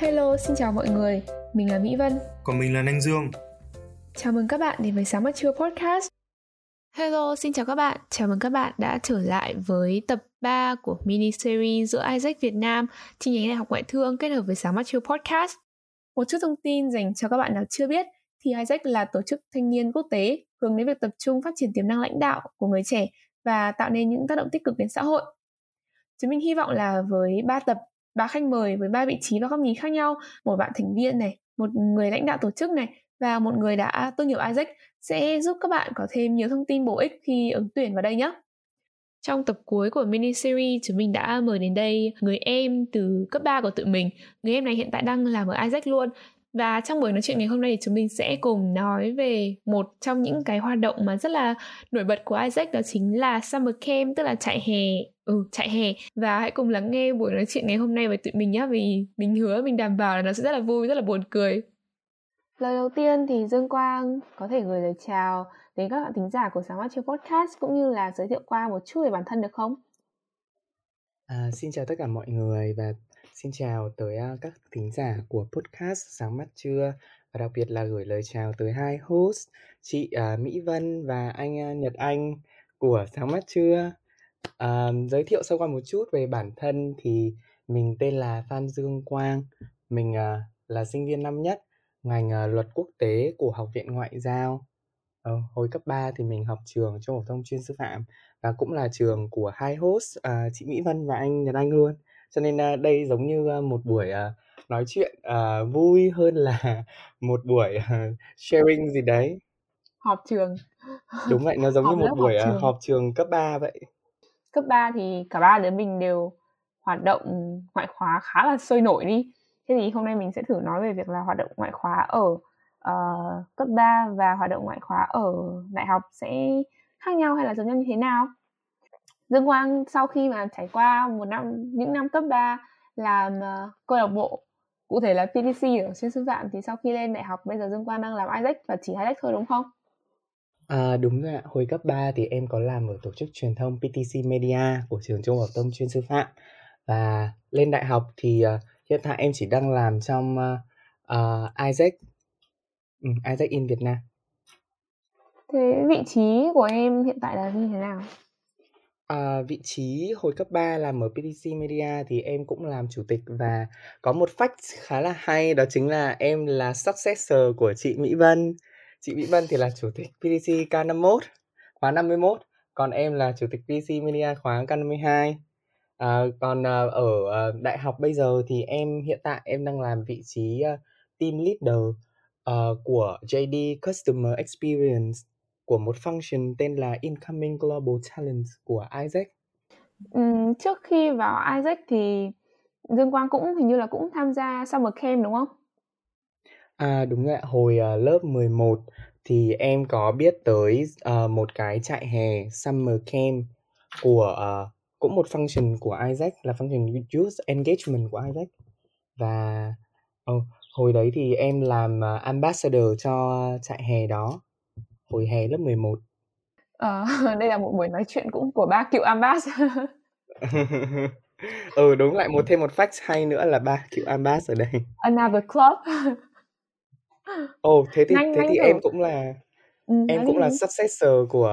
Hello, xin chào mọi người. Mình là Mỹ Vân. Còn mình là Anh Dương. Chào mừng các bạn đến với Sáng Mắt Trưa Podcast. Hello, xin chào các bạn. Chào mừng các bạn đã trở lại với tập 3 của mini series giữa Isaac Việt Nam chi nhánh Đại học Ngoại thương kết hợp với Sáng Mắt Trưa Podcast. Một chút thông tin dành cho các bạn nào chưa biết thì Isaac là tổ chức thanh niên quốc tế hướng đến việc tập trung phát triển tiềm năng lãnh đạo của người trẻ và tạo nên những tác động tích cực đến xã hội. Chúng mình hy vọng là với 3 tập, ba khách mời với ba vị trí và góc nhìn khác nhau, một bạn thành viên này, một người lãnh đạo tổ chức này và một người đã tốt nghiệp Isaac sẽ giúp các bạn có thêm nhiều thông tin bổ ích khi ứng tuyển vào đây nhé. Trong tập cuối của mini series, chúng mình đã mời đến đây người em từ cấp 3 của tụi mình. Người em này hiện tại đang làm ở Isaac luôn và trong buổi nói chuyện ngày hôm nay thì chúng mình sẽ cùng nói về một trong những cái hoạt động mà rất là nổi bật của Isaac đó chính là Summer Camp tức là trại hè ừ chạy hè và hãy cùng lắng nghe buổi nói chuyện ngày hôm nay với tụi mình nhé vì mình hứa mình đảm bảo là nó sẽ rất là vui rất là buồn cười lời đầu tiên thì Dương Quang có thể gửi lời chào đến các bạn thính giả của sáng mắt trên podcast cũng như là giới thiệu qua một chút về bản thân được không? À, xin chào tất cả mọi người và Xin chào tới uh, các thính giả của podcast Sáng mắt trưa và đặc biệt là gửi lời chào tới hai host chị uh, Mỹ Vân và anh uh, Nhật Anh của Sáng mắt trưa. Uh, giới thiệu sơ qua một chút về bản thân thì mình tên là Phan Dương Quang, mình uh, là sinh viên năm nhất ngành uh, luật quốc tế của Học viện Ngoại giao. Ờ, hồi cấp 3 thì mình học trường trung học thông chuyên sư phạm và cũng là trường của hai host uh, chị Mỹ Vân và anh Nhật Anh luôn cho nên uh, đây giống như uh, một buổi uh, nói chuyện uh, vui hơn là một buổi uh, sharing gì đấy họp trường đúng vậy nó giống như một buổi họp trường. Uh, họp trường cấp 3 vậy cấp 3 thì cả ba đứa mình đều hoạt động ngoại khóa khá là sôi nổi đi thế thì hôm nay mình sẽ thử nói về việc là hoạt động ngoại khóa ở uh, cấp 3 và hoạt động ngoại khóa ở đại học sẽ khác nhau hay là giống nhau như thế nào Dương Quang sau khi mà trải qua một năm những năm cấp 3 làm uh, câu lạc bộ cụ thể là PTC ở chuyên sư phạm thì sau khi lên đại học bây giờ Dương Quang đang làm Isaac và chỉ Isaac thôi đúng không? À, đúng rồi ạ. Hồi cấp 3 thì em có làm ở tổ chức truyền thông PTC Media của trường Trung học thông chuyên sư phạm và lên đại học thì uh, hiện tại em chỉ đang làm trong uh, uh, Isaac um, Isaac in Việt Nam. Thế vị trí của em hiện tại là như thế nào? À, vị trí hồi cấp 3 làm ở PTC Media thì em cũng làm chủ tịch và có một fact khá là hay đó chính là em là successor của chị Mỹ Vân. Chị Mỹ Vân thì là chủ tịch pdc K51 khóa 51, còn em là chủ tịch pdc Media khóa K52. À, còn à, ở à, đại học bây giờ thì em hiện tại em đang làm vị trí à, team leader à, của JD Customer Experience của một function tên là Incoming Global Talent của Isaac. Ừ, trước khi vào Isaac thì Dương Quang cũng hình như là cũng tham gia Summer Camp đúng không? À đúng rồi ạ, hồi uh, lớp 11 thì em có biết tới uh, một cái trại hè Summer Camp của uh, cũng một function của Isaac là function Youth Engagement của Isaac. Và oh, hồi đấy thì em làm uh, ambassador cho trại hè đó hồi hè lớp 11 Ờ, đây là một buổi nói chuyện cũng của ba cựu ambas. Ừ đúng lại một thêm một fact hay nữa là ba cựu ambas ở đây. Another club ồ oh, thế thì Nanh, thế thì em cũng là ừ, em cũng là successor của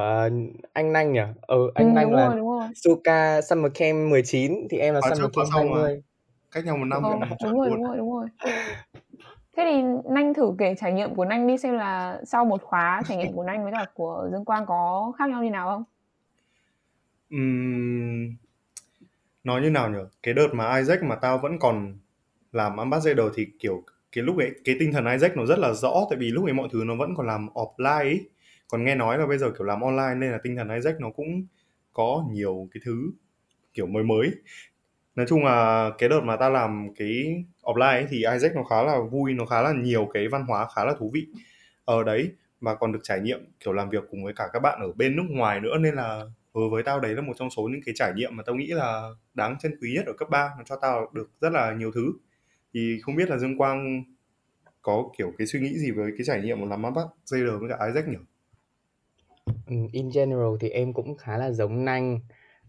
anh Nanh nhỉ? Ừ anh ừ, Nanh là rồi, đúng rồi. Suka Summer Camp 19 thì em là à, Summer Camp 20 cách nhau một năm ừ, đúng rồi đúng rồi đúng rồi. Thế thì Nanh thử kể trải nghiệm của Nanh đi xem là sau một khóa trải nghiệm của Nanh với cả của Dương Quang có khác nhau như nào không? Uhm, nói như nào nhỉ? Cái đợt mà Isaac mà tao vẫn còn làm ambassador thì kiểu cái lúc ấy cái tinh thần Isaac nó rất là rõ tại vì lúc ấy mọi thứ nó vẫn còn làm offline ấy. Còn nghe nói là bây giờ kiểu làm online nên là tinh thần Isaac nó cũng có nhiều cái thứ kiểu mới mới nói chung là cái đợt mà ta làm cái offline ấy, thì Isaac nó khá là vui nó khá là nhiều cái văn hóa khá là thú vị ở đấy và còn được trải nghiệm kiểu làm việc cùng với cả các bạn ở bên nước ngoài nữa nên là với với tao đấy là một trong số những cái trải nghiệm mà tao nghĩ là đáng trân quý nhất ở cấp 3 nó cho tao được rất là nhiều thứ thì không biết là Dương Quang có kiểu cái suy nghĩ gì với cái trải nghiệm của làm ambassador với cả Isaac nhỉ? Ừ, in general thì em cũng khá là giống Nanh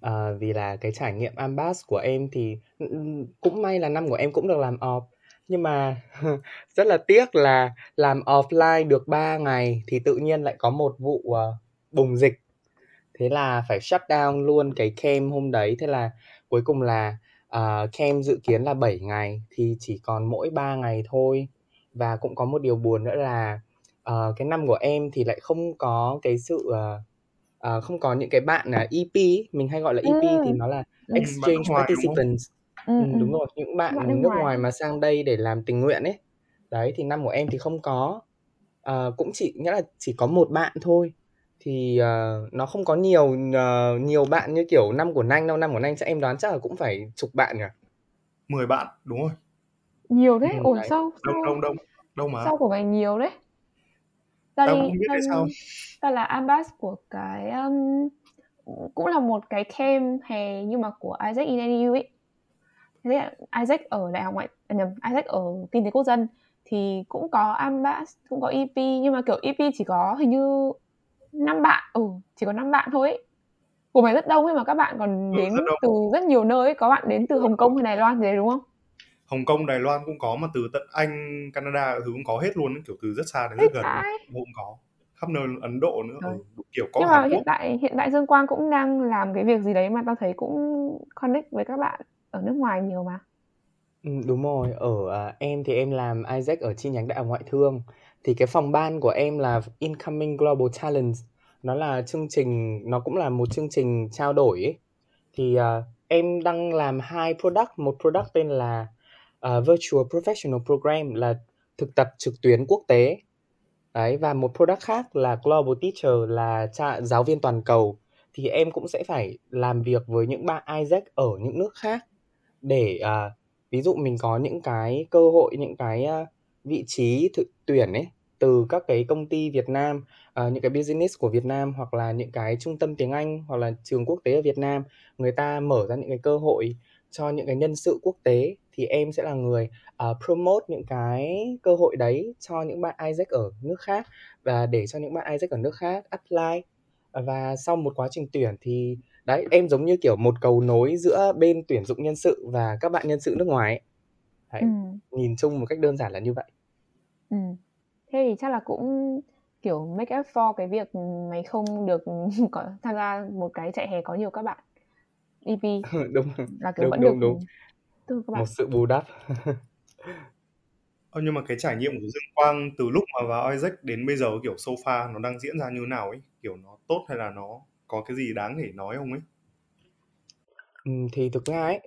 uh, vì là cái trải nghiệm Ambass của em thì, ừ, ừ, cũng may là năm của em cũng được làm off, Nhưng mà rất là tiếc là làm offline được 3 ngày thì tự nhiên lại có một vụ uh, bùng dịch. Thế là phải shut down luôn cái camp hôm đấy. Thế là cuối cùng là uh, camp dự kiến là 7 ngày thì chỉ còn mỗi 3 ngày thôi. Và cũng có một điều buồn nữa là uh, cái năm của em thì lại không có cái sự uh, uh, không có những cái bạn uh, EP mình hay gọi là EP ừ. thì nó là ừ. exchange ừ, participants ừ, ừ, đúng rồi những bạn, bạn nước, nước ngoài. ngoài mà sang đây để làm tình nguyện ấy đấy thì năm của em thì không có uh, cũng chỉ nghĩa là chỉ có một bạn thôi thì uh, nó không có nhiều uh, nhiều bạn như kiểu năm của Nanh đâu năm của Nanh chắc em đoán chắc là cũng phải chục bạn nhỉ? 10 bạn đúng rồi. Nhiều thế? Ừ, ủa sao đông đông đông đông mà. sau của mày nhiều đấy ta tao cũng biết tại sao. ta là ambas của cái um, cũng là một cái camp hè nhưng mà của Isaac in ấy. Thế là Isaac ở đại học ngoại à, nhầm Isaac ở kinh tế quốc dân. Thì cũng có ambas cũng có EP nhưng mà kiểu EP chỉ có hình như năm bạn. Ừ chỉ có năm bạn thôi. Ấy. của mày rất đông ấy mà các bạn còn ừ, đến rất từ rất nhiều nơi ấy. có bạn đến từ Hồng Kông hay Đài Loan gì đấy đúng không? Hồng Kông, Đài Loan cũng có mà từ tận Anh, Canada thứ cũng có hết luôn kiểu từ rất xa đến rất gần cũng có. Khắp nơi Ấn Độ nữa. Ừ. kiểu có nhưng mà hiện tại hiện tại Dương Quang cũng đang làm cái việc gì đấy mà tao thấy cũng connect với các bạn ở nước ngoài nhiều mà. Ừ, đúng rồi. Ở à, em thì em làm Isaac ở chi nhánh đại học ngoại thương thì cái phòng ban của em là Incoming Global Talent nó là chương trình nó cũng là một chương trình trao đổi ấy. thì uh, em đang làm hai product. Một product tên là uh, Virtual Professional Program là thực tập trực tuyến quốc tế. Đấy và một product khác là Global Teacher là cha, giáo viên toàn cầu. Thì em cũng sẽ phải làm việc với những bạn Isaac ở những nước khác để uh, ví dụ mình có những cái cơ hội những cái uh, vị trí thực tuyển ấy từ các cái công ty Việt Nam, uh, những cái business của Việt Nam hoặc là những cái trung tâm tiếng Anh hoặc là trường quốc tế ở Việt Nam, người ta mở ra những cái cơ hội cho những cái nhân sự quốc tế thì em sẽ là người uh, promote những cái cơ hội đấy cho những bạn Isaac ở nước khác và để cho những bạn Isaac ở nước khác apply và sau một quá trình tuyển thì đấy em giống như kiểu một cầu nối giữa bên tuyển dụng nhân sự và các bạn nhân sự nước ngoài ấy. Đấy, ừ. nhìn chung một cách đơn giản là như vậy. Ừ. Thế thì chắc là cũng kiểu make up for cái việc mày không được có tham gia một cái chạy hè có nhiều các bạn EP đúng là kiểu đúng, vẫn đúng, được đúng. từ các bạn. một sự bù đắp Ờ, nhưng mà cái trải nghiệm của Dương Quang từ lúc mà vào Isaac đến bây giờ kiểu so far nó đang diễn ra như nào ấy kiểu nó tốt hay là nó có cái gì đáng để nói không ấy ừ, thì thực ra ấy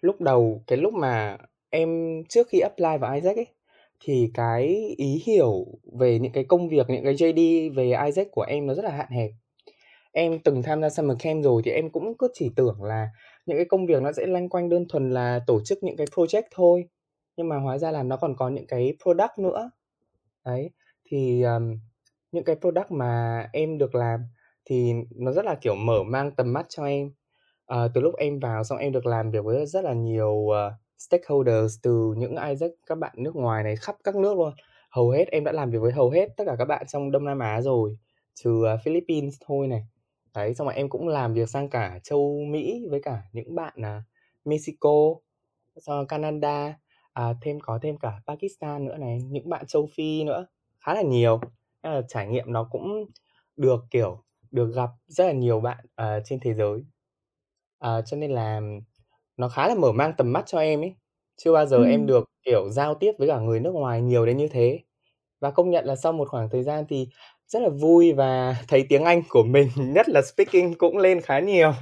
lúc đầu cái lúc mà em trước khi apply vào Isaac ấy thì cái ý hiểu về những cái công việc những cái JD về Isaac của em nó rất là hạn hẹp. Em từng tham gia summer camp rồi thì em cũng cứ chỉ tưởng là những cái công việc nó sẽ lanh quanh đơn thuần là tổ chức những cái project thôi nhưng mà hóa ra là nó còn có những cái product nữa. Đấy thì um, những cái product mà em được làm thì nó rất là kiểu mở mang tầm mắt cho em. Uh, từ lúc em vào xong em được làm việc với rất là nhiều uh, stakeholders từ những Isaac các bạn nước ngoài này khắp các nước luôn. Hầu hết em đã làm việc với hầu hết tất cả các bạn trong Đông Nam Á rồi trừ à, Philippines thôi này. Đấy xong rồi em cũng làm việc sang cả châu Mỹ với cả những bạn uh, Mexico Canada à, thêm có thêm cả Pakistan nữa này những bạn châu Phi nữa khá là nhiều. Nên là trải nghiệm nó cũng được kiểu được gặp rất là nhiều bạn uh, trên thế giới. Uh, cho nên là nó khá là mở mang tầm mắt cho em ấy. Chưa bao giờ em được kiểu giao tiếp với cả người nước ngoài nhiều đến như thế. Và công nhận là sau một khoảng thời gian thì rất là vui và thấy tiếng Anh của mình nhất là speaking cũng lên khá nhiều.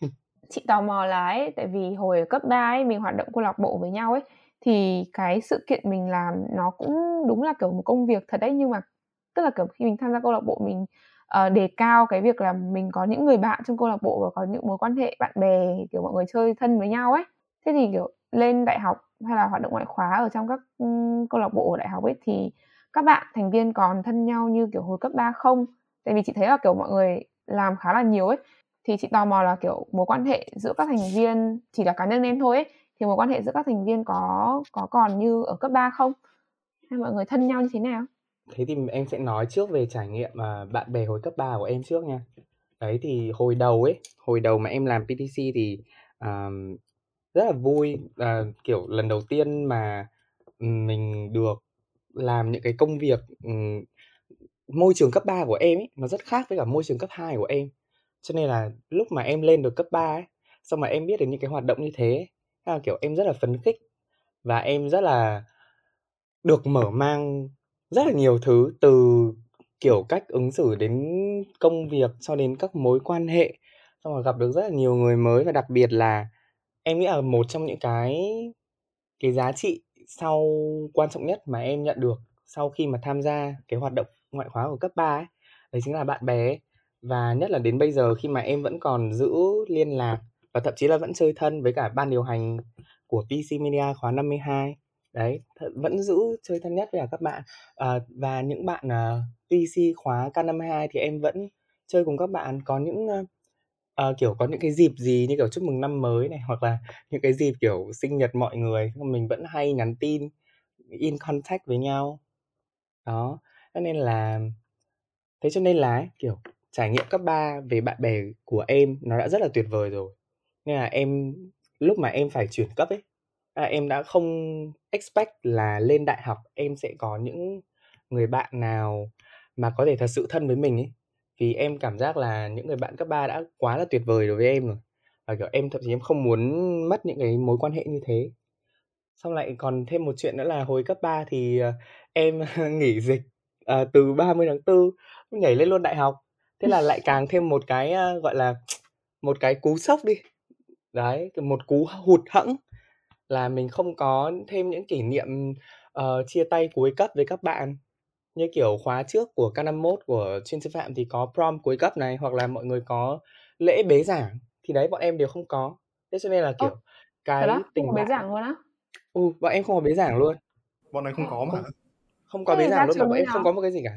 Chị tò mò là ấy tại vì hồi ở cấp 3 ấy mình hoạt động câu lạc bộ với nhau ấy thì cái sự kiện mình làm nó cũng đúng là kiểu một công việc thật đấy. Nhưng mà tức là kiểu khi mình tham gia câu lạc bộ mình uh, đề cao cái việc là mình có những người bạn trong câu lạc bộ và có những mối quan hệ bạn bè kiểu mọi người chơi thân với nhau ấy. Thế thì kiểu lên đại học hay là hoạt động ngoại khóa ở trong các um, câu lạc bộ ở đại học ấy thì các bạn thành viên còn thân nhau như kiểu hồi cấp 3 không? Tại vì chị thấy là kiểu mọi người làm khá là nhiều ấy. Thì chị tò mò là kiểu mối quan hệ giữa các thành viên chỉ là cá nhân em thôi ấy, thì mối quan hệ giữa các thành viên có có còn như ở cấp 3 không? Hay mọi người thân nhau như thế nào? Thế thì em sẽ nói trước về trải nghiệm mà bạn bè hồi cấp 3 của em trước nha. Đấy thì hồi đầu ấy hồi đầu mà em làm PTC thì um, rất là vui. Là kiểu lần đầu tiên mà mình được làm những cái công việc môi trường cấp 3 của em ấy nó rất khác với cả môi trường cấp 2 của em. Cho nên là lúc mà em lên được cấp 3 ấy xong mà em biết được những cái hoạt động như thế là kiểu em rất là phấn khích và em rất là được mở mang rất là nhiều thứ, từ, kiểu, cách ứng xử đến công việc cho đến các mối quan hệ. Xong rồi gặp được rất là nhiều người mới và đặc biệt là em nghĩ là một trong những cái cái giá trị sau, quan trọng nhất mà em nhận được sau khi mà tham gia cái hoạt động ngoại khóa của cấp 3 ấy, đấy chính là bạn bè và nhất là đến bây giờ khi mà em vẫn còn giữ liên lạc và thậm chí là vẫn chơi thân với cả ban điều hành của PC Media khóa 52 đấy vẫn giữ chơi thân nhất với cả các bạn. À, và những bạn ờ, uh, à, PC khóa K52 thì em vẫn chơi cùng các bạn. Có những uh, kiểu có những cái dịp gì như kiểu chúc mừng năm mới này hoặc là những cái dịp kiểu sinh nhật mọi người mình vẫn hay nhắn tin in contact với nhau. Đó cho nên là thế cho nên là kiểu trải nghiệm cấp 3 về bạn bè của em nó đã rất là tuyệt vời rồi. Nên là em lúc mà em phải chuyển cấp ấy à, em đã không expect là lên đại học em sẽ có những người bạn nào mà có thể thật sự thân với mình ấy. Vì em cảm giác là những người bạn cấp 3 đã quá là tuyệt vời đối với em rồi. Và kiểu em thậm chí em không muốn mất những cái mối quan hệ như thế. Xong lại còn thêm một chuyện nữa là hồi cấp 3 thì ờ, em nghỉ dịch à, từ 30 tháng 4 nhảy lên luôn đại học. Thế là lại càng thêm một cái ờ, gọi là một cái cú sốc đi. Đấy một cú hụt hẫng là mình không có thêm những kỷ niệm uh, chia tay cuối cấp với các bạn. Như kiểu khóa trước của K51 của chuyên sư phạm thì có prom cuối cấp này hoặc là mọi người có lễ bế giảng thì đấy bọn em đều không có. Thế cho nên là kiểu Ồ, cái tình bạn bế giảng luôn á? Ừ bọn em không có bế giảng luôn. Bọn này không có mà. không có bế giảng luôn mà bọn em không có một cái gì cả.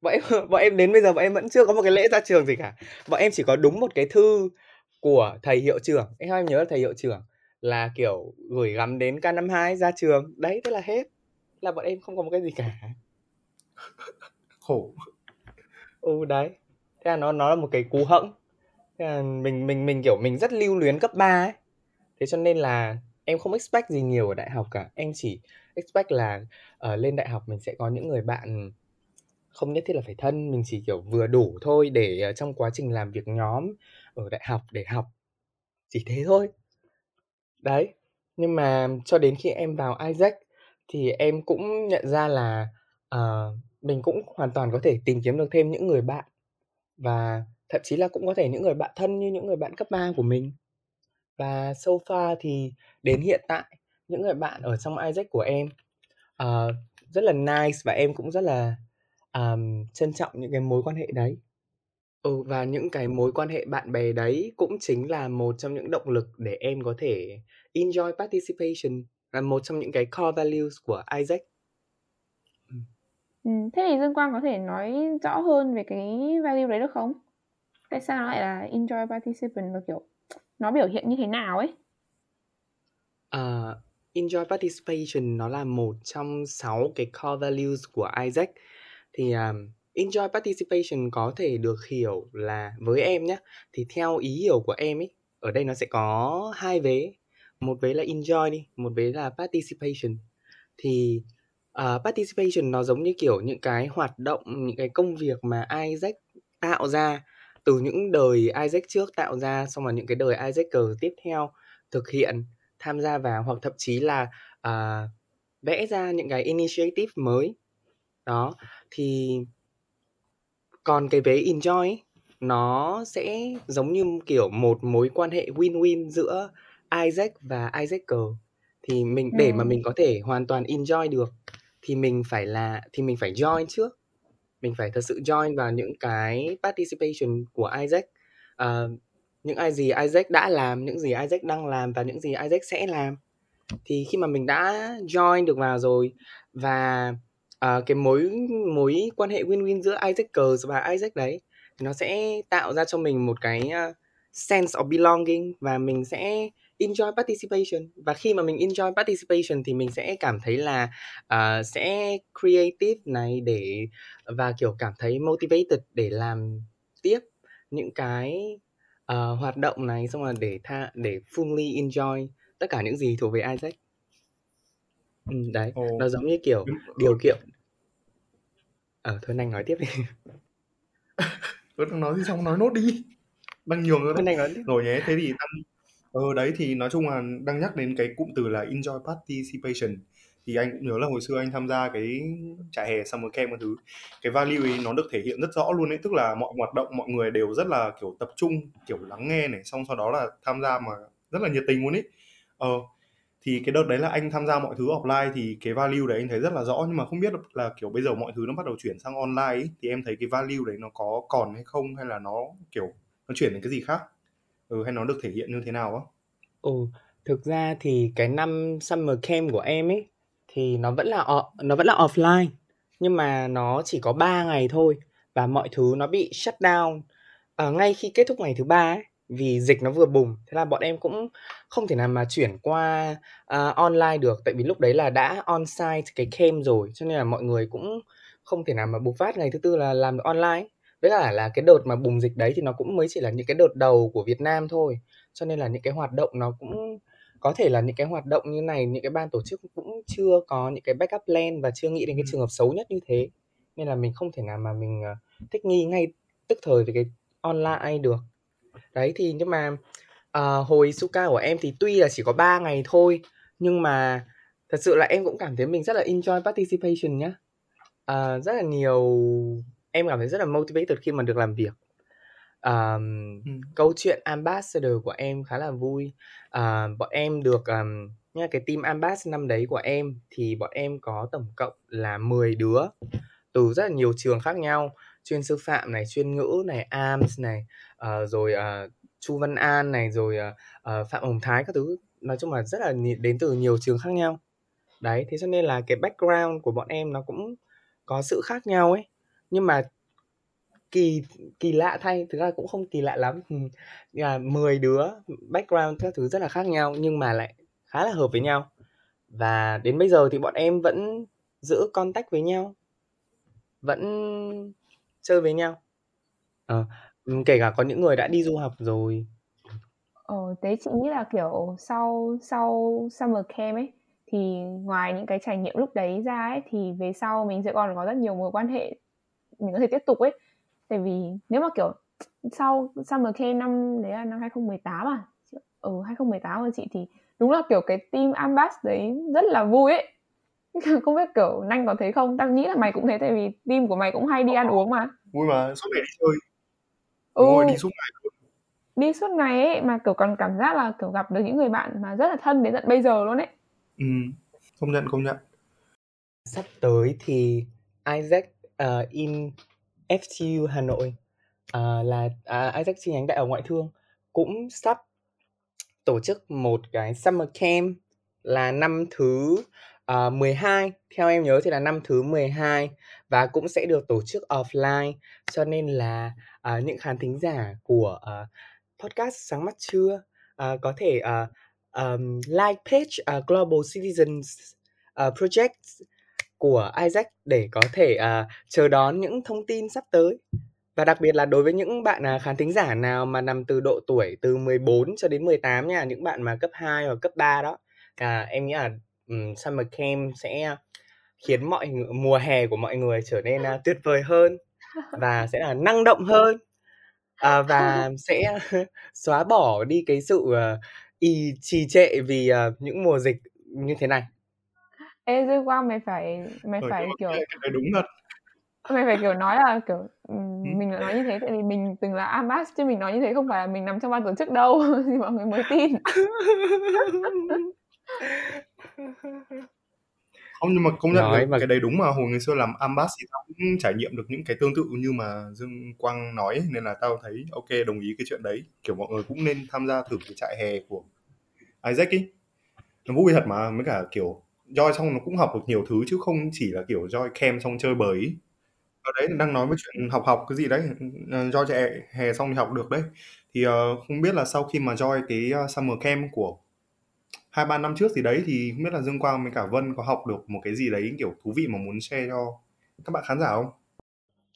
Bọn em bọn em đến bây giờ bọn em vẫn chưa có một cái lễ ra trường gì cả. Bọn em chỉ có đúng một cái thư của thầy hiệu trưởng. Em em nhớ là thầy hiệu trưởng là kiểu gửi gắm đến K52 ra trường. Đấy thế là hết. Là bọn em không có một cái gì cả. Khổ. Ừ đấy. Thế là nó nó là một cái cú hẫng. Thế là mình mình mình kiểu mình rất lưu luyến cấp 3 ấy. Thế cho nên là em không expect gì nhiều ở đại học cả. Em chỉ expect là uh, lên đại học mình sẽ có những người bạn không nhất thiết là phải thân. Mình chỉ kiểu vừa đủ thôi để uh, trong quá trình làm việc nhóm ở đại học để học. Chỉ thế thôi đấy nhưng mà cho đến khi em vào Isaac thì em cũng nhận ra là uh, mình cũng hoàn toàn có thể tìm kiếm được thêm những người bạn và thậm chí là cũng có thể những người bạn thân như những người bạn cấp 3 của mình. Và so far thì đến hiện tại những người bạn ở trong Isaac của em uh, rất là nice và em cũng rất là um, trân trọng những cái mối quan hệ đấy ừ và những cái mối quan hệ bạn bè đấy cũng chính là một trong những động lực để em có thể enjoy participation là một trong những cái core values của Isaac Ừ, thế thì Dương Quang có thể nói rõ hơn về cái value đấy được không? Tại sao lại là enjoy participant và kiểu nó biểu hiện như thế nào ấy? Uh, enjoy participation nó là một trong sáu cái core values của Isaac thì um, enjoy participation có thể được hiểu là với em nhé thì theo ý hiểu của em ấy ở đây nó sẽ có hai vế. Một vế là enjoy đi một vế là participation. Thì uh, participation nó giống như kiểu những cái hoạt động những cái công việc mà Isaac tạo ra từ những đời Isaac trước tạo ra xong rồi những cái đời Isaac tiếp theo thực hiện tham gia vào hoặc thậm chí là uh, vẽ ra những cái initiative mới. Đó thì còn cái vế enjoy ấy, nó sẽ giống như kiểu một mối quan hệ win-win giữa Isaac và Isaac thì mình để mà mình có thể hoàn toàn enjoy được thì mình phải là thì mình phải join trước. Mình phải thật sự join vào những cái participation của Isaac. Uh, những ai gì Isaac đã làm những gì Isaac đang làm và những gì Isaac sẽ làm. Thì khi mà mình đã join được vào rồi và à, cái mối mối quan hệ win-win giữa Isaac Curls và Isaac đấy thì nó sẽ tạo ra cho mình một cái uh, sense of belonging và mình sẽ enjoy participation và khi mà mình enjoy participation thì mình sẽ cảm thấy là uh, sẽ creative này để và kiểu cảm thấy motivated để làm tiếp những cái uh, hoạt động này xong rồi để tha để fully enjoy tất cả những gì thuộc về Isaac. Ừ, đấy, Ồ. nó giống như kiểu điều kiện. Ờ thôi anh nói tiếp đi. Đang nói gì xong nói nốt đi. Đang nhường rồi đấy. nói. Rồi nhé, thế thì đang ờ đấy thì nói chung là đang nhắc đến cái cụm từ là enjoy participation thì anh cũng nhớ là hồi xưa anh tham gia cái trại hè summer camp các thứ cái value ấy nó được thể hiện rất rõ luôn ấy tức là mọi hoạt động mọi người đều rất là kiểu tập trung kiểu lắng nghe này xong sau đó là tham gia mà rất là nhiệt tình luôn ấy ờ thì cái đợt đấy là anh tham gia mọi thứ offline thì cái value đấy anh thấy rất là rõ. Nhưng mà không biết là kiểu bây giờ mọi thứ nó bắt đầu chuyển sang online ấy, thì em thấy cái value đấy nó có còn hay không? Hay là nó kiểu nó chuyển đến cái gì khác? Ừ, hay nó được thể hiện như thế nào á? Ừ, thực ra thì cái năm summer camp của em ấy thì nó vẫn là nó vẫn là offline. Nhưng mà nó chỉ có 3 ngày thôi và mọi thứ nó bị shut down. Ờ, ngay khi kết thúc ngày thứ ba ấy vì dịch nó vừa bùng. Thế là bọn em cũng không thể nào mà chuyển qua à, online được tại vì lúc đấy là đã on site cái camp rồi cho nên là mọi người cũng không thể nào mà bùng phát. Ngày thứ tư là làm được online. Với cả là cái đợt mà bùng dịch đấy thì nó cũng mới chỉ là những cái đợt đầu của Việt Nam thôi. Cho nên là những cái hoạt động nó cũng có thể là những cái hoạt động như này những cái ban tổ chức cũng chưa có những cái backup plan và chưa nghĩ đến cái Ừ. trường hợp xấu nhất như thế. Nên là mình không thể nào mà mình ờ, thích nghi ngay tức thời với cái online được đấy thì nhưng mà ờ, hồi Suka của em thì tuy là chỉ có 3 ngày thôi nhưng mà thật sự là em cũng cảm thấy mình rất là enjoy participation nhá. Ờ, rất là nhiều em cảm thấy rất là motivated khi mà được làm việc. Ờm, Ừ. câu chuyện ambassador của em khá là vui. À, bọn em được um, nha cái team ambassador năm đấy của em thì bọn em có tổng cộng là 10 đứa từ rất là nhiều trường khác nhau chuyên sư phạm này chuyên ngữ này AMS này uh, rồi uh, Chu Văn An này rồi uh, Phạm Hồng Thái các thứ. Nói chung là rất là đến từ nhiều trường khác nhau. Đấy thế cho nên là cái background của bọn em nó cũng có sự khác nhau ấy. Nhưng mà kỳ kỳ lạ thay thực ra cũng không kỳ lạ lắm. Là 10 đứa background các thứ rất là khác nhau nhưng mà lại khá là hợp với nhau. Và đến bây giờ thì bọn em vẫn giữ contact với nhau. Vẫn chơi với nhau Ờ, ừ, kể cả có những người đã đi du học rồi Ờ, thế chị nghĩ là kiểu sau sau summer camp ấy thì ngoài những cái trải nghiệm lúc đấy ra ấy thì về sau mình sẽ còn có rất nhiều mối quan hệ mình có thể tiếp tục ấy. Tại vì nếu mà kiểu sau summer camp năm đấy là năm 2018 à? Ừ 2018 của chị thì đúng là kiểu cái team Ambas đấy rất là vui ấy. Không biết kiểu Nanh có thấy không? Tao nghĩ là mày cũng thế tại vì team của mày cũng hay đi ăn uống mà. vui mà suốt ngày đi chơi Ừ, đúng rồi đi suốt ngày luôn đi suốt ngày ấy mà kiểu còn cảm giác là kiểu gặp được những người bạn mà rất là thân đến tận bây giờ luôn ấy. ừ. công nhận công nhận sắp tới thì Isaac ờ, in FTU Hà Nội ờ, là à, Isaac chi nhánh đại học ngoại thương cũng sắp tổ chức một cái summer camp là năm thứ Ờ, uh, 12 theo em nhớ thì là năm thứ 12 và cũng sẽ được tổ chức offline cho nên là uh, những khán thính giả của uh, podcast sáng mắt trưa uh, có thể uh, um, like page uh, Global Citizens uh, Project của Isaac để có thể uh, chờ đón những thông tin sắp tới và đặc biệt là đối với những bạn uh, khán thính giả nào mà nằm từ độ tuổi từ 14 cho đến 18 nha, những bạn mà cấp 2 hoặc cấp 3 đó. À, em nghĩ là um, Summer Camp sẽ khiến mọi ng- mùa hè của mọi người trở nên uh, tuyệt vời hơn và sẽ là năng động hơn à, và sẽ xóa bỏ đi cái sự uh, y trì trệ vì uh, những mùa dịch như thế này. Ê Dương Quang mày phải mày Ờ, phải kiểu cái đúng thật mày phải kiểu nói là kiểu Ừ. mình lại nói như thế tại vì mình từng là Ambas chứ mình nói như thế không phải là mình nằm trong ban tổ chức đâu thì mọi người mới tin. Không nhưng mà công nhận Nói cái, mà cái đấy đúng mà. Hồi ngày xưa làm ambas thì tao cũng trải nghiệm được những cái tương tự như mà Dương Quang nói ấy, nên là tao thấy ok đồng ý cái chuyện đấy. Kiểu mọi người cũng nên tham gia thử cái trại hè của Isaac ý. Nó vui thật mà mới cả kiểu join xong nó cũng học được nhiều thứ chứ không chỉ là kiểu join camp xong chơi bời ý. ở đấy đang nói với chuyện học học cái gì đấy ờ, join trại hè xong thì học được đấy. Thì ờ, không biết là sau khi mà join cái ờ, summer camp của hai, ba năm trước gì đấy thì không biết là Dương Quang với cả Vân có học được một cái gì đấy kiểu thú vị mà muốn share cho các bạn khán giả không?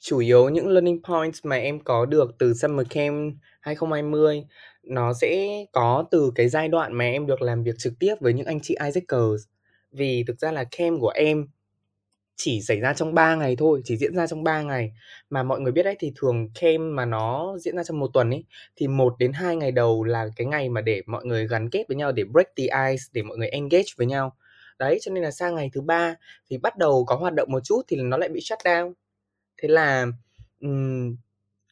chủ yếu những learning points mà em có được từ Summer Camp 2020 nó sẽ có từ cái giai đoạn mà em được làm việc trực tiếp với những anh chị Isaacers. Vì thực ra là camp của em chỉ xảy ra trong 3 ngày thôi, chỉ diễn ra trong 3 ngày. Mà mọi người biết đấy thì thường camp mà nó diễn ra trong một tuần ấy thì 1 đến 2 ngày đầu là cái ngày mà để mọi người gắn kết với nhau để break the ice, để mọi người engage với nhau. Đấy, cho nên là sang ngày thứ ba thì bắt đầu có hoạt động một chút thì nó lại bị shut down. Thế là um,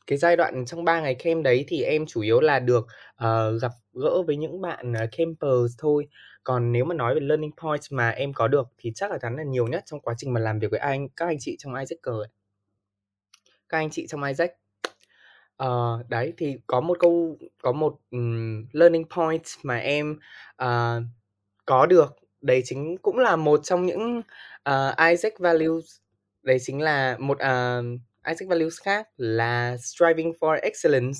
cái giai đoạn trong 3 ngày camp đấy thì em chủ yếu là được uh, gặp gỡ với những bạn uh, campers thôi còn nếu mà nói về learning points mà em có được thì chắc là chắn là nhiều nhất trong quá trình mà làm việc với anh các anh chị trong Isaac ấy. các anh chị trong Isaac uh, đấy thì có một câu có một um, learning point mà em uh, có được đấy chính cũng là một trong những uh, Isaac values đấy chính là một uh, Isaac values khác là striving for excellence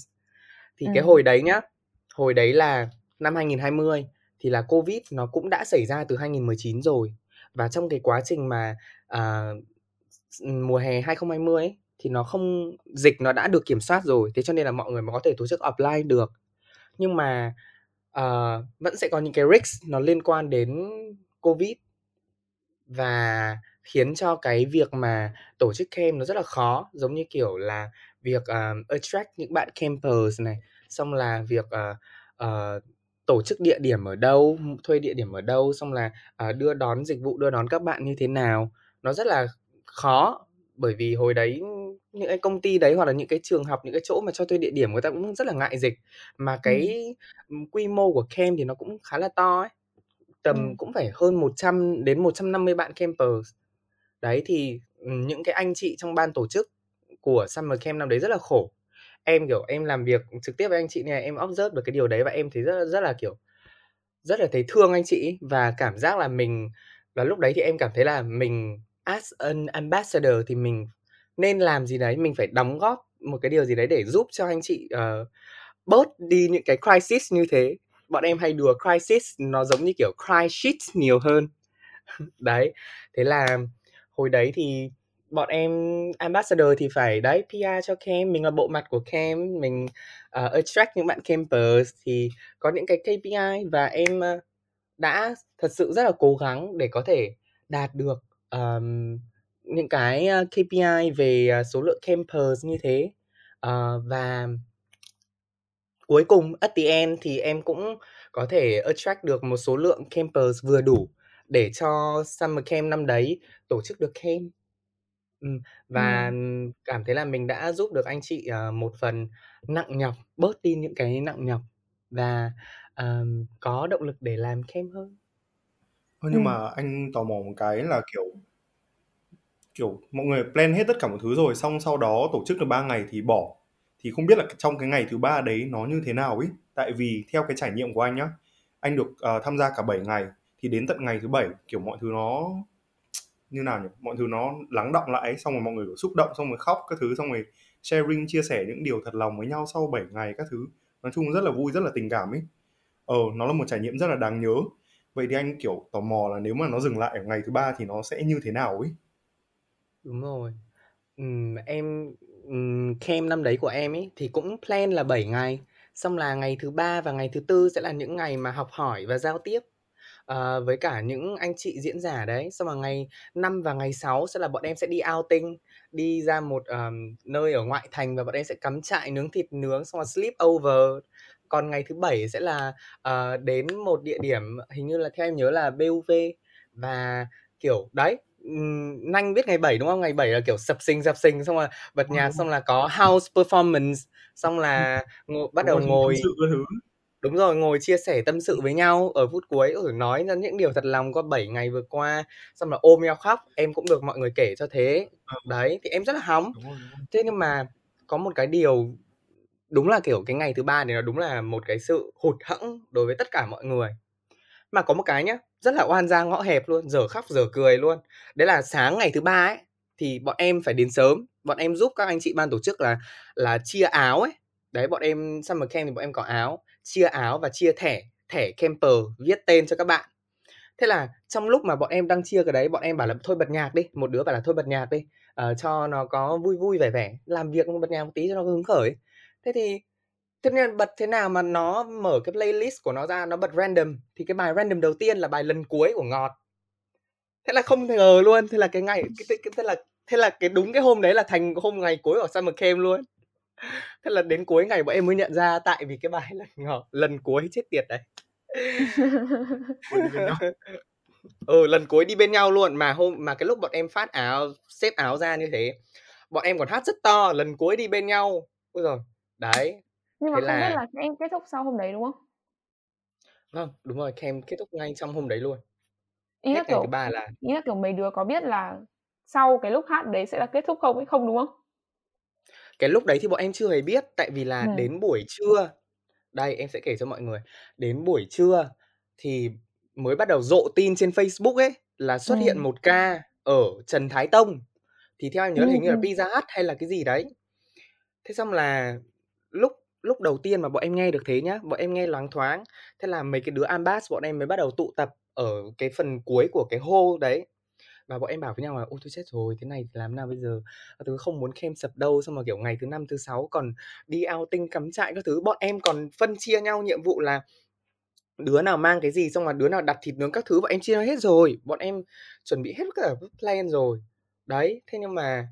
thì ừ. cái hồi đấy nhá hồi đấy là năm 2020 thì là covid nó cũng đã xảy ra từ 2019 rồi. Và trong cái quá trình mà uh, mùa hè 2020 ấy, thì nó không dịch nó đã được kiểm soát rồi thế cho nên là mọi người mới có thể tổ chức offline được. Nhưng mà uh, vẫn sẽ có những cái risk nó liên quan đến covid và khiến cho cái việc mà tổ chức camp nó rất là khó. Giống như kiểu là việc uh, attract những bạn campers này xong là việc uh, uh, tổ chức địa điểm ở đâu thuê địa điểm ở đâu xong là uh, đưa đón dịch vụ đưa đón các bạn như thế nào nó rất là khó bởi vì hồi đấy những cái công ty đấy hoặc là những cái trường học những cái chỗ mà cho thuê địa điểm người ta cũng rất là ngại dịch mà cái ừ. quy mô của camp thì nó cũng khá là to ấy tầm ừ. cũng phải hơn 100 đến 150 bạn campers đấy thì những cái anh chị trong ban tổ chức của summer camp năm đấy rất là khổ em kiểu em làm việc trực tiếp với anh chị này em observe được cái điều đấy và em thấy rất rất là kiểu rất là thấy thương anh chị và cảm giác là mình và lúc đấy thì em cảm thấy là mình as an ambassador thì mình nên làm gì đấy mình phải đóng góp một cái điều gì đấy để giúp cho anh chị uh, bớt đi những cái crisis như thế. Bọn em hay đùa crisis nó giống như kiểu crisis nhiều hơn. Đấy thế là hồi đấy thì bọn em ambassador thì phải đấy PR cho camp mình là bộ mặt của camp mình uh, attract những bạn campers thì có những cái KPI và em uh, đã thật sự rất là cố gắng để có thể đạt được um, những cái ờ, KPI về số lượng campers như thế. Uh, và cuối cùng at the end thì em cũng có thể attract được một số lượng campers vừa đủ để cho summer camp năm đấy tổ chức được camp. Ừm, và Ừm. cảm thấy là mình đã giúp được anh chị, ờ, một phần nặng nhọc, bớt đi những cái nặng nhọc và, ờm, có động lực để làm camp hơn. Ơ, nhưng Ừm. mà anh tò mò một cái là, kiểu kiểu, mọi người plan hết tất cả mọi thứ rồi, xong sau đó tổ chức được 3 ngày thì bỏ. Thì không biết là trong cái ngày thứ ba đấy nó như thế nào ấy? Tại vì theo cái trải nghiệm của anh nhá, anh được, ờ, tham gia cả 7 ngày, thì đến tận ngày thứ 7, kiểu, mọi thứ nó như nào nhỉ? Mọi thứ nó lắng động lại xong rồi mọi người xúc động xong rồi khóc các thứ xong rồi sharing chia sẻ những điều thật lòng với nhau sau 7 ngày các thứ. Nói chung rất là vui rất là tình cảm ấy. Ờ nó là một trải nghiệm rất là đáng nhớ. Vậy thì anh kiểu tò mò là nếu mà nó dừng lại ở ngày thứ ba thì nó sẽ như thế nào ấy? Đúng rồi. Uhm, em um, camp năm đấy của em ấy thì cũng plan là 7 ngày. Xong là ngày thứ ba và ngày thứ tư sẽ là những ngày mà học hỏi và giao tiếp ờ, với cả những anh chị diễn giả đấy. Xong rồi ngày 5 và ngày 6 sẽ là bọn em sẽ đi outing, đi ra một ờm, nơi ở ngoại thành và bọn em sẽ cắm trại nướng thịt nướng xong rồi sleep over. Còn ngày thứ bảy sẽ là ờ, đến một địa điểm hình như là theo em nhớ là BUV và kiểu đấy ừm, Nanh biết ngày 7 đúng không? Ngày 7 là kiểu sập sình sập sình xong rồi bật nhạc xong là có house performance xong là ngồi, bắt đầu ngồi sự thứ Đúng rồi, ngồi chia sẻ tâm sự với nhau ở phút cuối, rồi nói ra những điều thật lòng qua 7 ngày vừa qua, xong là ôm nhau khóc, em cũng được mọi người kể cho thế. Ờ. Đấy, thì em rất là hóng. Đúng rồi, đúng rồi. Thế nhưng mà có một cái điều đúng là, kiểu, cái ngày thứ ba này nó đúng là một cái sự hụt hẫng đối với tất cả mọi người. Mà có một cái nhá, rất là oan gia ngõ hẹp luôn, giờ khóc giờ cười luôn. Đấy là sáng ngày thứ ba ấy, thì bọn em phải đến sớm, bọn em giúp các anh chị ban tổ chức là là chia áo ấy. Đấy, bọn em summer camp thì bọn em có áo chia áo và chia thẻ thẻ camper viết tên cho các bạn. Thế là trong lúc mà bọn em đang chia cái đấy bọn em bảo là thôi bật nhạc đi. Một đứa bảo là thôi bật nhạc đi uh, cho nó có vui vui vẻ vẻ làm việc bật nhạc một tí cho nó hứng khởi. Thế thì thế nên bật thế nào mà nó mở cái playlist của nó ra nó bật random thì cái bài random đầu tiên là bài lần cuối của ngọt. Thế là không ngờ luôn thế là cái ngày cái, cái, thế là thế là cái đúng cái hôm đấy là thành hôm ngày cuối của summer camp luôn thế là đến cuối ngày bọn em mới nhận ra tại vì cái bài lần ngọt lần cuối chết tiệt đấy. Ừ lần cuối đi bên nhau luôn. Mà hôm mà cái lúc bọn em phát áo xếp áo ra như thế bọn em còn hát rất to lần cuối đi bên nhau. Ôi rồi đấy. Nhưng mà thế không là... biết là em kết thúc sau hôm đấy đúng không? Vâng đúng rồi kem kết thúc ngay trong hôm đấy luôn. Ý là kiểu thứ ba là ý là kiểu mấy đứa có biết là sau cái lúc hát đấy sẽ là kết thúc không ấy? Không đúng không cái lúc đấy thì bọn em chưa hề biết tại vì là ừ. đến buổi trưa đây em sẽ kể cho mọi người. Đến buổi trưa thì mới bắt đầu rộ tin trên Facebook ấy là xuất hiện một ca ở Trần Thái Tông. Thì theo em nhớ là hình như là Pizza Hut hay là cái gì đấy. Thế xong là lúc lúc đầu tiên mà bọn em nghe được thế nhá bọn em nghe loáng thoáng. Thế là mấy cái đứa ambas bọn em mới bắt đầu tụ tập ở cái phần cuối của cái hô đấy và bọn em bảo với nhau là ôi, tôi chết rồi, thế này thì làm nào bây giờ? Thứ không muốn khem sập đâu xong mà kiểu, ngày thứ năm, thứ sáu còn đi outing cắm trại các thứ. Bọn em còn phân chia nhau nhiệm vụ là đứa nào mang cái gì, xong mà đứa nào đặt thịt nướng các thứ, bọn em chia hết rồi. Bọn em chuẩn bị hết cả plan rồi. Đấy, thế nhưng mà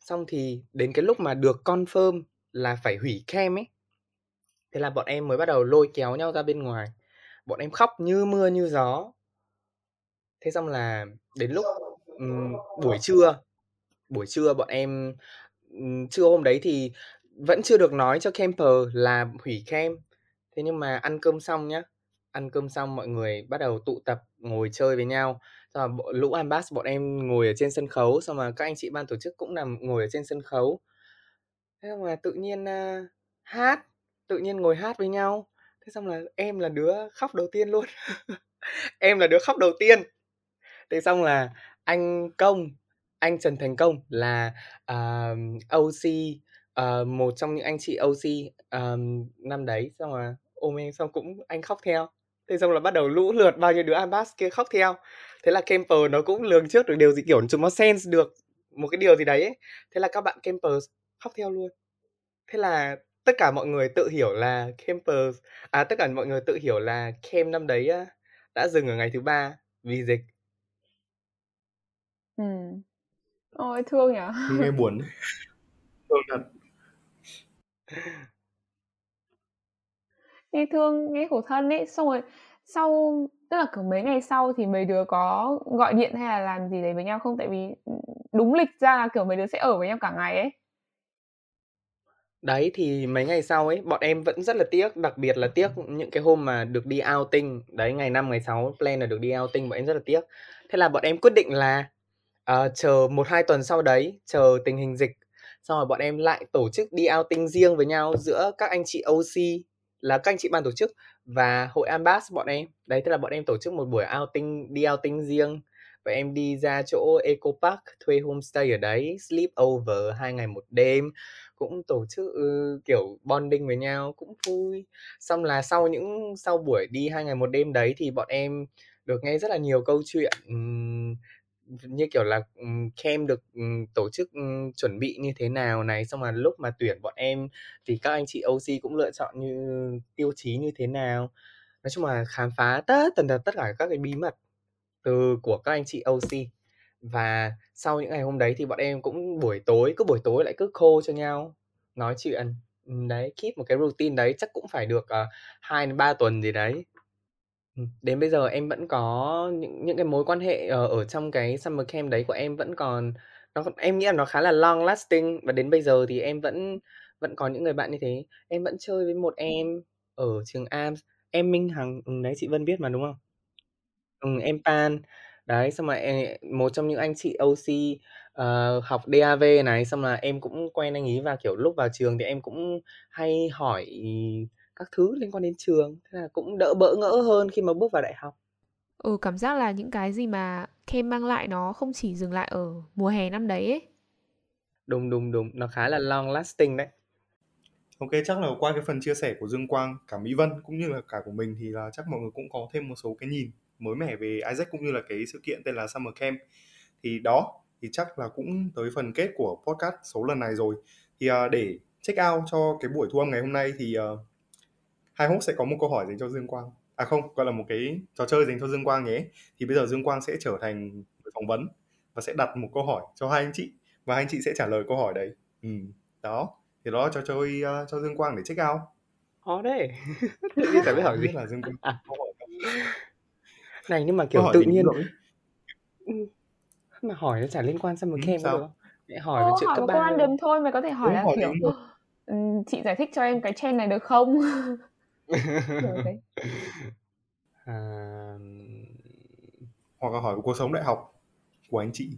xong thì đến cái lúc mà được confirm là phải hủy kem ấy, thế là bọn em mới bắt đầu lôi kéo nhau ra bên ngoài. Bọn em khóc như mưa, như gió. Thế xong là đến lúc buổi trưa buổi trưa bọn em trưa hôm đấy thì vẫn chưa được nói cho camper là hủy kem. Thế nhưng mà ăn cơm xong nhá ăn cơm xong mọi người bắt đầu tụ tập ngồi chơi với nhau. Xong rồi lũ ambas bọn em ngồi ở trên sân khấu xong rồi các anh chị ban tổ chức cũng nằm ngồi ở trên sân khấu. Thế xong là tự nhiên uh, hát tự nhiên ngồi hát với nhau. Thế xong là em là đứa khóc đầu tiên luôn. Em là đứa khóc đầu tiên. Thế xong là anh công anh trần thành công là ờ, uh, oc uh, ờ, một trong những anh chị oc um, ờ, năm đấy. Xong rồi ôm em xong cũng anh khóc theo. Thế xong là bắt đầu lũ lượt bao nhiêu đứa ambas kia khóc theo. Thế là camper nó cũng lường trước được điều gì kiểu chúng nó sense được một cái điều gì đấy ấy. thế là các bạn campers khóc theo luôn. Thế là tất cả mọi người tự hiểu là campers à tất cả mọi người tự hiểu là Cam năm đấy á, đã dừng ở ngày thứ ba vì dịch ừ. Ôi thương nhỉ nghe buồn thương thật. Nghe thương nghe khổ thân ấy. Xong rồi sau tức là kiểu mấy ngày sau thì mấy đứa có gọi điện hay là làm gì đấy với nhau không? Tại vì đúng lịch ra là kiểu mấy đứa sẽ ở với nhau cả ngày ấy. Đấy, thì mấy ngày sau ấy, bọn em vẫn rất là tiếc, đặc biệt là tiếc những cái hôm mà được đi outing. Đấy, ngày 5, ngày 6 plan là được đi outing, bọn em rất là tiếc. Thế là bọn em quyết định là uh, chờ một hai tuần sau đấy, chờ tình hình dịch, xong rồi bọn em lại tổ chức đi outing riêng với nhau giữa các anh chị OC là các anh chị ban tổ chức và hội Ambass bọn em. Đấy, tức là bọn em tổ chức một buổi outing, đi outing riêng. Và em đi ra chỗ Eco Park thuê homestay ở đấy sleep over hai ngày một đêm. Cũng tổ chức ừ, kiểu bonding với nhau cũng vui. Xong là sau những sau buổi đi hai ngày một đêm đấy thì bọn em được nghe rất là nhiều câu chuyện um, như kiểu là um, camp được um, tổ chức um, chuẩn bị như thế nào này xong là lúc mà tuyển bọn em thì các anh chị OC cũng lựa chọn như tiêu chí như thế nào. Nói chung là khám phá tất tần tật tất cả các cái bí mật từ của các anh chị OC và sau những ngày hôm đấy thì bọn em cũng buổi tối cứ buổi tối lại cứ khô cho nhau nói chuyện. Đấy keep một cái routine đấy chắc cũng phải được ờ, uh, 2 đến 3 tuần gì đấy đến bây giờ em vẫn có những những cái mối quan hệ ở, ở trong cái summer camp đấy của em vẫn còn nó em nghĩ là nó khá là long lasting. Và đến bây giờ thì em vẫn vẫn có những người bạn như thế. Em vẫn chơi với một em ở trường AMS em Minh Hằng ừ, đấy chị Vân biết mà đúng không? Ừ, em Pan. Đấy, xong rồi một trong những anh chị OC, ờ, học DAV này, xong là em cũng quen anh ấy và, kiểu, lúc vào trường thì em cũng hay hỏi các thứ liên quan đến trường, thế là cũng đỡ bỡ ngỡ hơn khi mà bước vào đại học. Ừ, cảm giác là những cái gì mà Kem mang lại nó không chỉ dừng lại ở mùa hè năm đấy ấy. Đúng, đúng, đúng, nó khá là long lasting đấy. Ok, chắc là qua cái phần chia sẻ của Dương Quang, cả Mỹ Vân cũng như là cả của mình thì là chắc mọi người cũng có thêm một số cái nhìn mới mẻ về Isaac cũng như là cái sự kiện tên là Summer Camp thì đó thì chắc là cũng tới phần kết của podcast số lần này rồi thì uh, để check out cho cái buổi thu âm ngày hôm nay thì uh, hai host sẽ có một câu hỏi dành cho Dương Quang. À không gọi là một cái trò chơi dành cho Dương Quang nhé thì bây giờ Dương Quang sẽ trở thành người phỏng vấn và sẽ đặt một câu hỏi cho hai anh chị và hai anh chị sẽ trả lời câu hỏi đấy. Ừ. đó. Thì đó cho chơi uh, cho Dương Quang để check out. Khó đấy. Tự nhiên chả biết hỏi gì. Là Dương Quang à. này nhưng mà kiểu tự nhiên ừ. mà hỏi nó chả liên quan sang một ừ, kem được Mẹ hỏi về chuyện cấp ba random thôi mày có thể hỏi là kiểu ừ, chị giải thích cho em cái trend này được không à... hoặc là hỏi cuộc sống đại học của anh chị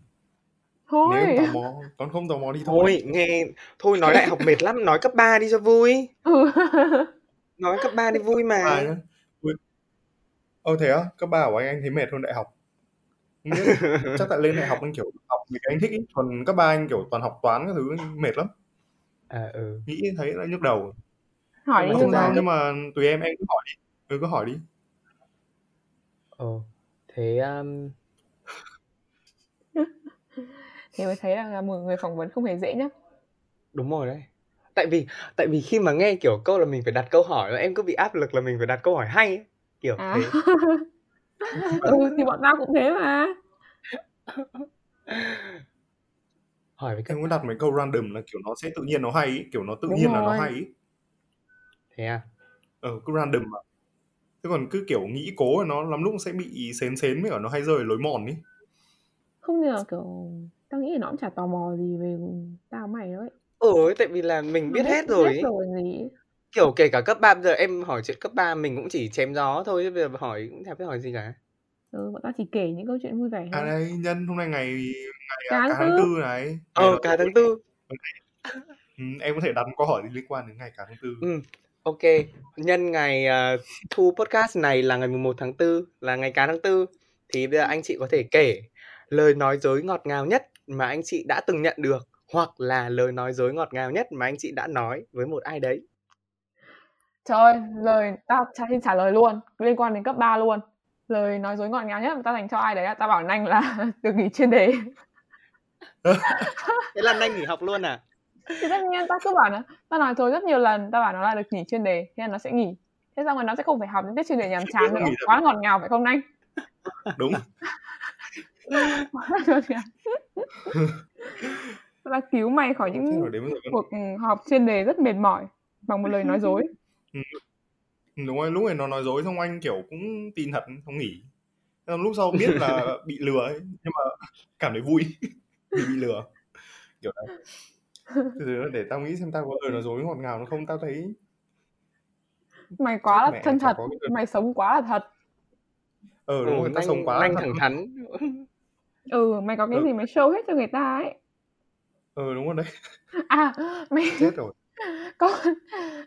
thôi nếu tò mò con không tò mò đi thôi thôi nghe thôi nói đại học mệt lắm nói cấp 3 đi cho vui ừ. nói cấp 3 đi vui mà à, Ơ thế á, cấp 3 của anh anh thấy mệt hơn đại học. Biết, chắc tại lên đại học anh kiểu học vì cái anh thích ý. Còn cấp 3 anh kiểu toàn học toán các thứ mệt lắm. À ừ. Nghĩ thấy là nhức đầu. Hỏi đi nhưng mà nhưng mà tùy em em cứ hỏi đi. Ừ cứ hỏi đi. Ồ, thế um... thì mới thấy là một người phỏng vấn không hề dễ nhá. Đúng rồi đấy. Tại vì tại vì khi mà nghe kiểu câu là mình phải đặt câu hỏi em cứ bị áp lực là mình phải đặt câu hỏi hay ấy kiểu à. thế ừ thì bọn tao cũng thế mà hỏi với các em muốn đặt mấy câu random là kiểu nó sẽ tự nhiên nó hay ý. kiểu nó tự Đúng nhiên rồi. là nó hay ý. Thế à ờ cứ random mà thế còn cứ kiểu nghĩ cố là nó lắm lúc sẽ bị xến xến với cả nó hay rơi lối mòn ý không ngờ kiểu tao nghĩ là nó cũng chả tò mò gì về tao mày đâu ấy ừ tại vì là mình biết, biết hết rồi biết rồi gì Kiểu kể cả cấp 3 bây giờ em hỏi chuyện cấp 3 mình cũng chỉ chém gió thôi chứ bây giờ hỏi cũng chả biết hỏi gì cả. Ừ, bọn tao chỉ kể những câu chuyện vui vẻ À đây, nhân hôm nay ngày ngày cả tháng tư này. Ờ, cả tháng tư. Ừ, em có thể đặt một câu hỏi liên quan đến ngày cả tháng tư. Ừ. Ok, nhân ngày uh, thu podcast này là ngày 11 tháng 4 là ngày cá tháng 4 thì bây giờ anh chị có thể kể lời nói dối ngọt ngào nhất mà anh chị đã từng nhận được hoặc là lời nói dối ngọt ngào nhất mà anh chị đã nói với một ai đấy. Trời ơi, lời tao xin trả lời luôn, liên quan đến cấp 3 luôn. Lời nói dối ngọt ngào nhất mà tao dành cho ai đấy, tao bảo Nanh là được nghỉ chuyên đề. Thế là Nanh nghỉ học luôn à? Thì tất nhiên tao cứ bảo nó, tao nói dối rất nhiều lần, tao bảo nó là được nghỉ chuyên đề, thế là nó sẽ nghỉ. Thế xong rồi nó sẽ không phải học những tiết chuyên đề nhàm chán nữa, quá ngọt ngào phải không Nanh? Đúng. là cứu mày khỏi những cuộc họp chuyên đề rất mệt mỏi bằng một lời nói dối. Ừ. Đúng rồi, lúc này nó nói dối xong anh kiểu cũng tin thật không nghỉ. Xong lúc sau biết là bị lừa ấy, nhưng mà cảm thấy vui vì bị lừa. Kiểu đấy. Từ để tao nghĩ xem tao có lời nói dối ngọt ngào nó không tao thấy mày quá là chân thật mày sống quá là thật. Ừ đúng ừ, rồi tao sống quá anh thẳng thắn. Ừ mày có cái ừ. gì mày show hết cho người ta ấy? Ừ đúng rồi đấy. À mày chết rồi. có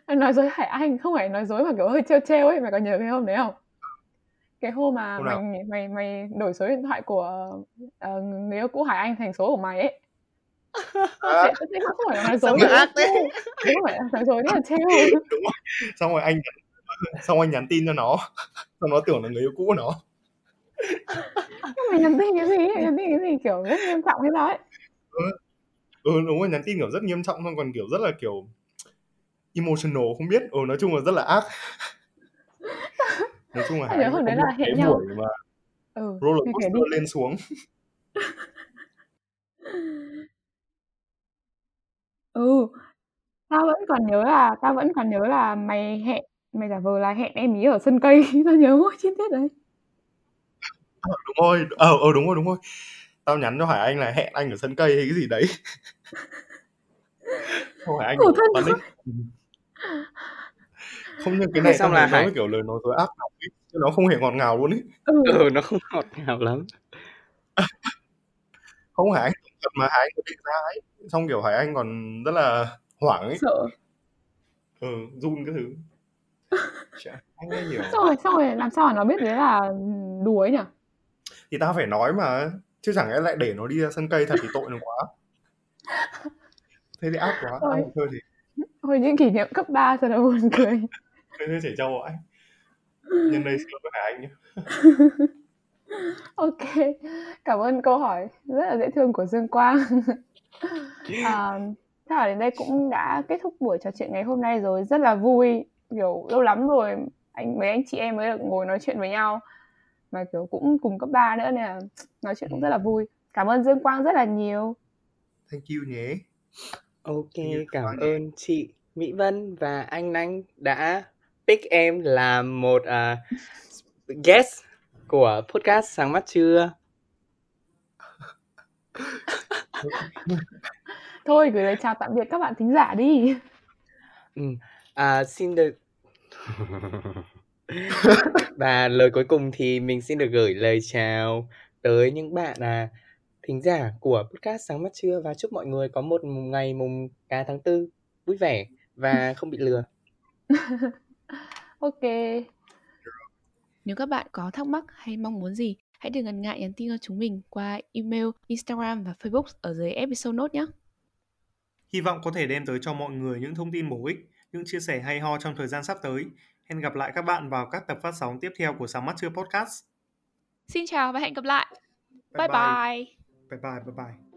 nói dối Hải Anh không phải nói dối mà kiểu hơi trêu trêu ấy mày có nhớ cái hôm đấy không? Cái hôm mà hôm mày mày mày đổi số điện thoại của uh, người yêu cũ Hải Anh thành số của mày ấy à. không phải là nói dối ác thế. Không phải là nói dối đấy là trêu đúng rồi. Xong rồi anh xong anh nhắn tin cho nó. Xong nó tưởng là người yêu cũ của nó. Mày nhắn tin cái gì nhắn tin cái gì? Kiểu rất nghiêm trọng hay sao ấy. Ừ. ừ đúng rồi nhắn tin kiểu rất nghiêm trọng không còn kiểu rất là kiểu emotional không biết. Ừ nói chung là rất là ác. Nói chung là nhớ hôm đấy là hẹn nhau. mà ừ, roller coaster lên xuống ừ tao vẫn còn nhớ là tao vẫn còn nhớ là mày hẹn mày giả vờ là hẹn em ý ở sân cây tao nhớ mỗi chi tiết đấy. À, đúng rồi ờ ờ đúng rồi đúng rồi. Tao nhắn cho hải anh là hẹn anh ở sân cây hay cái gì đấy. Không phải anh Khổ thân không nhưng cái này xong là hải... kiểu lời nói dối ác độc ấy chứ nó không hề ngọt ngào luôn ấy. Ừ. ừ nó không ngọt ngào lắm. Không hải thật mà hải anh có định ra ấy. Xong kiểu hải anh còn rất là hoảng ấy. Sợ. Ừ run cái thứ. Anh nghe nhiều. Xong rồi xong rồi làm sao mà nó biết đấy là đùa ấy nhỉ? Thì tao phải nói mà chứ chẳng lẽ lại để nó đi ra sân cây thật thì tội nó quá. Thế thì ác quá thôi, thôi thì. Hồi những kỷ niệm cấp 3 thật là buồn cười. Thế trẻ trâu anh. Nhân đây xin lỗi Hải Anh nhé. ok cảm ơn câu hỏi rất là dễ thương của Dương Quang. À, chắc là đến đây cũng đã kết thúc buổi trò chuyện ngày hôm nay rồi. Rất là vui kiểu lâu lắm rồi anh mấy anh chị em mới được ngồi nói chuyện với nhau. Mà kiểu cũng cùng cấp ba nữa nên là nói chuyện cũng rất là vui. Cảm ơn Dương Quang rất là nhiều. Thank you nhé. Ok cảm ơn chị Mỹ Vân và anh Anh đã pick em làm một uh, guest của podcast sáng mắt chưa thôi gửi lời chào tạm biệt các bạn thính giả đi ừ. à, xin được và lời cuối cùng thì mình xin được gửi lời chào tới những bạn à, thính giả của podcast sáng mắt trưa và chúc mọi người có một ngày mùng cá tháng tư vui vẻ và không bị lừa. ok. Nếu các bạn có thắc mắc hay mong muốn gì, hãy đừng ngần ngại nhắn tin cho chúng mình qua email, Instagram và Facebook ở dưới episode note nhé. Hy vọng có thể đem tới cho mọi người những thông tin bổ ích, những chia sẻ hay ho trong thời gian sắp tới. Hẹn gặp lại các bạn vào các tập phát sóng tiếp theo của Sáng Mắt Trưa Podcast. Xin chào và hẹn gặp lại. Bye bye. Bye bye, bye bye. bye.